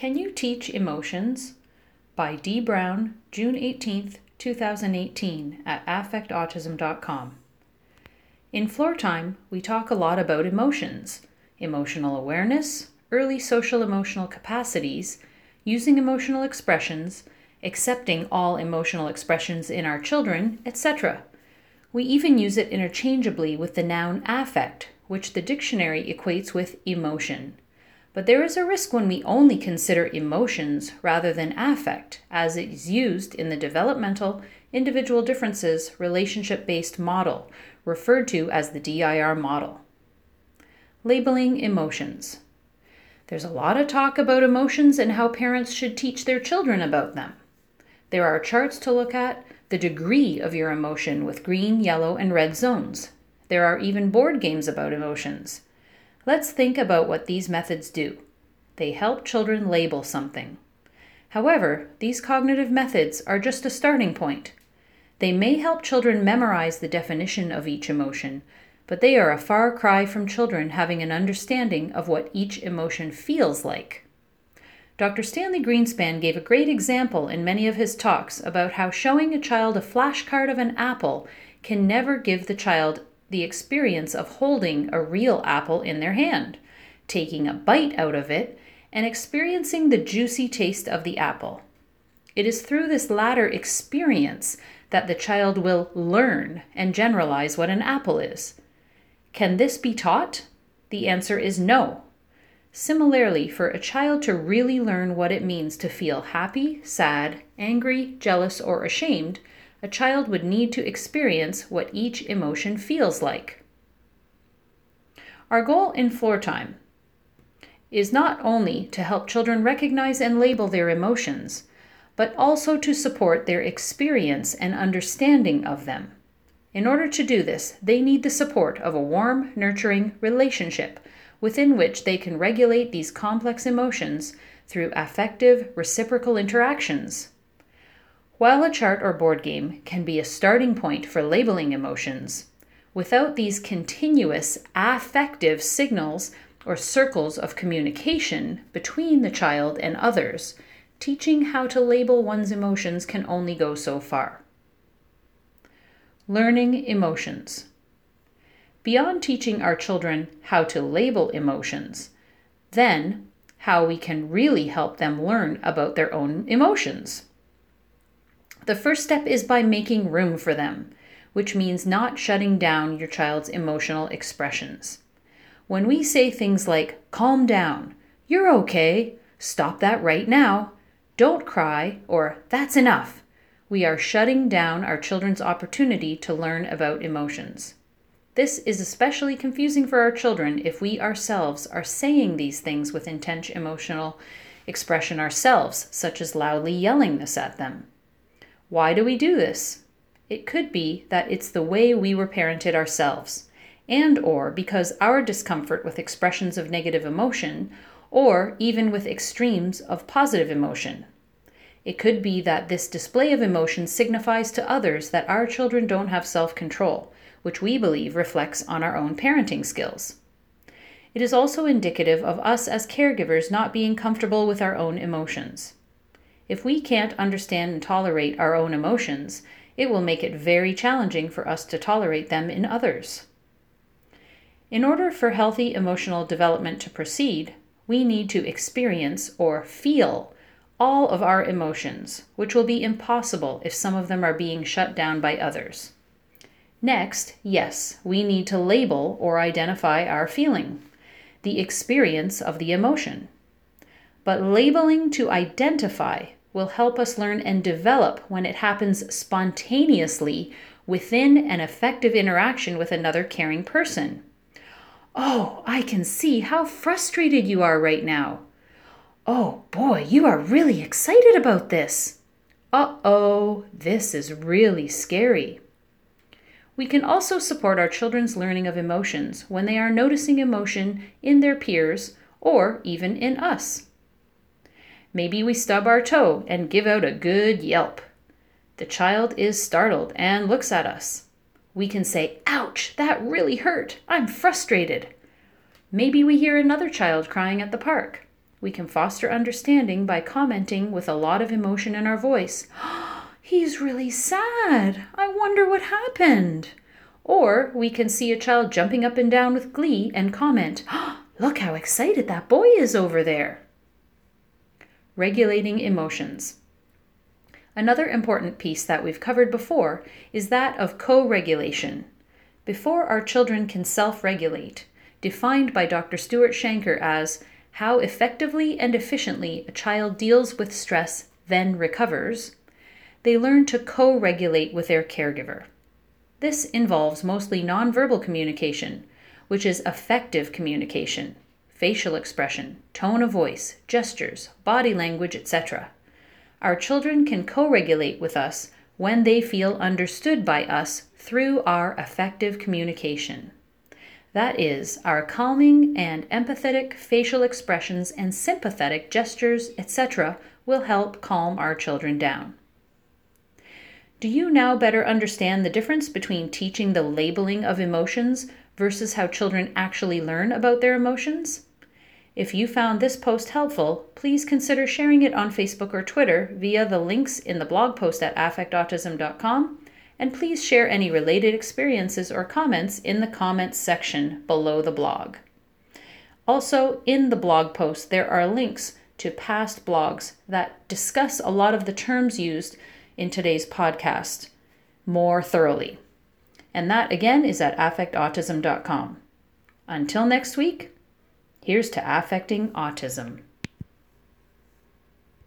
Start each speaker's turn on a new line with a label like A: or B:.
A: Can You Teach Emotions? by Dee Brown, June 18th, 2018, at affectautism.com. In Floor Time, we talk a lot about emotions, emotional awareness, early social emotional capacities, using emotional expressions, accepting all emotional expressions in our children, etc. We even use it interchangeably with the noun affect, which the dictionary equates with emotion. But there is a risk when we only consider emotions rather than affect, as it is used in the developmental individual differences relationship based model, referred to as the DIR model. Labeling emotions. There's a lot of talk about emotions and how parents should teach their children about them. There are charts to look at, the degree of your emotion with green, yellow, and red zones. There are even board games about emotions. Let's think about what these methods do. They help children label something. However, these cognitive methods are just a starting point. They may help children memorize the definition of each emotion, but they are a far cry from children having an understanding of what each emotion feels like. Dr. Stanley Greenspan gave a great example in many of his talks about how showing a child a flashcard of an apple can never give the child the experience of holding a real apple in their hand, taking a bite out of it, and experiencing the juicy taste of the apple. It is through this latter experience that the child will learn and generalize what an apple is. Can this be taught? The answer is no. Similarly, for a child to really learn what it means to feel happy, sad, angry, jealous, or ashamed, a child would need to experience what each emotion feels like. Our goal in floor time is not only to help children recognize and label their emotions, but also to support their experience and understanding of them. In order to do this, they need the support of a warm, nurturing relationship within which they can regulate these complex emotions through affective, reciprocal interactions. While a chart or board game can be a starting point for labeling emotions, without these continuous affective signals or circles of communication between the child and others, teaching how to label one's emotions can only go so far. Learning emotions. Beyond teaching our children how to label emotions, then how we can really help them learn about their own emotions. The first step is by making room for them, which means not shutting down your child's emotional expressions. When we say things like, calm down, you're okay, stop that right now, don't cry, or that's enough, we are shutting down our children's opportunity to learn about emotions. This is especially confusing for our children if we ourselves are saying these things with intense emotional expression ourselves, such as loudly yelling this at them. Why do we do this? It could be that it's the way we were parented ourselves, and or because our discomfort with expressions of negative emotion or even with extremes of positive emotion. It could be that this display of emotion signifies to others that our children don't have self control, which we believe reflects on our own parenting skills. It is also indicative of us as caregivers not being comfortable with our own emotions. If we can't understand and tolerate our own emotions, it will make it very challenging for us to tolerate them in others. In order for healthy emotional development to proceed, we need to experience or feel all of our emotions, which will be impossible if some of them are being shut down by others. Next, yes, we need to label or identify our feeling, the experience of the emotion. But labeling to identify will help us learn and develop when it happens spontaneously within an affective interaction with another caring person. Oh, I can see how frustrated you are right now. Oh boy, you are really excited about this. Uh oh, this is really scary. We can also support our children's learning of emotions when they are noticing emotion in their peers or even in us. Maybe we stub our toe and give out a good yelp. The child is startled and looks at us. We can say, Ouch, that really hurt. I'm frustrated. Maybe we hear another child crying at the park. We can foster understanding by commenting with a lot of emotion in our voice. He's really sad. I wonder what happened. Or we can see a child jumping up and down with glee and comment, Look how excited that boy is over there. Regulating emotions. Another important piece that we've covered before is that of co regulation. Before our children can self regulate, defined by Dr. Stuart Shanker as how effectively and efficiently a child deals with stress, then recovers, they learn to co regulate with their caregiver. This involves mostly nonverbal communication, which is affective communication, facial expression, tone of voice, gestures, body language, etc. Our children can co regulate with us when they feel understood by us through our affective communication. That is, our calming and empathetic facial expressions and sympathetic gestures, etc., will help calm our children down. Do you now better understand the difference between teaching the labeling of emotions versus how children actually learn about their emotions? If you found this post helpful, please consider sharing it on Facebook or Twitter via the links in the blog post at affectautism.com, and please share any related experiences or comments in the comments section below the blog. Also, in the blog post, there are links to past blogs that discuss a lot of the terms used in today's podcast more thoroughly. And that again is at affectautism.com. Until next week, here's to affecting autism.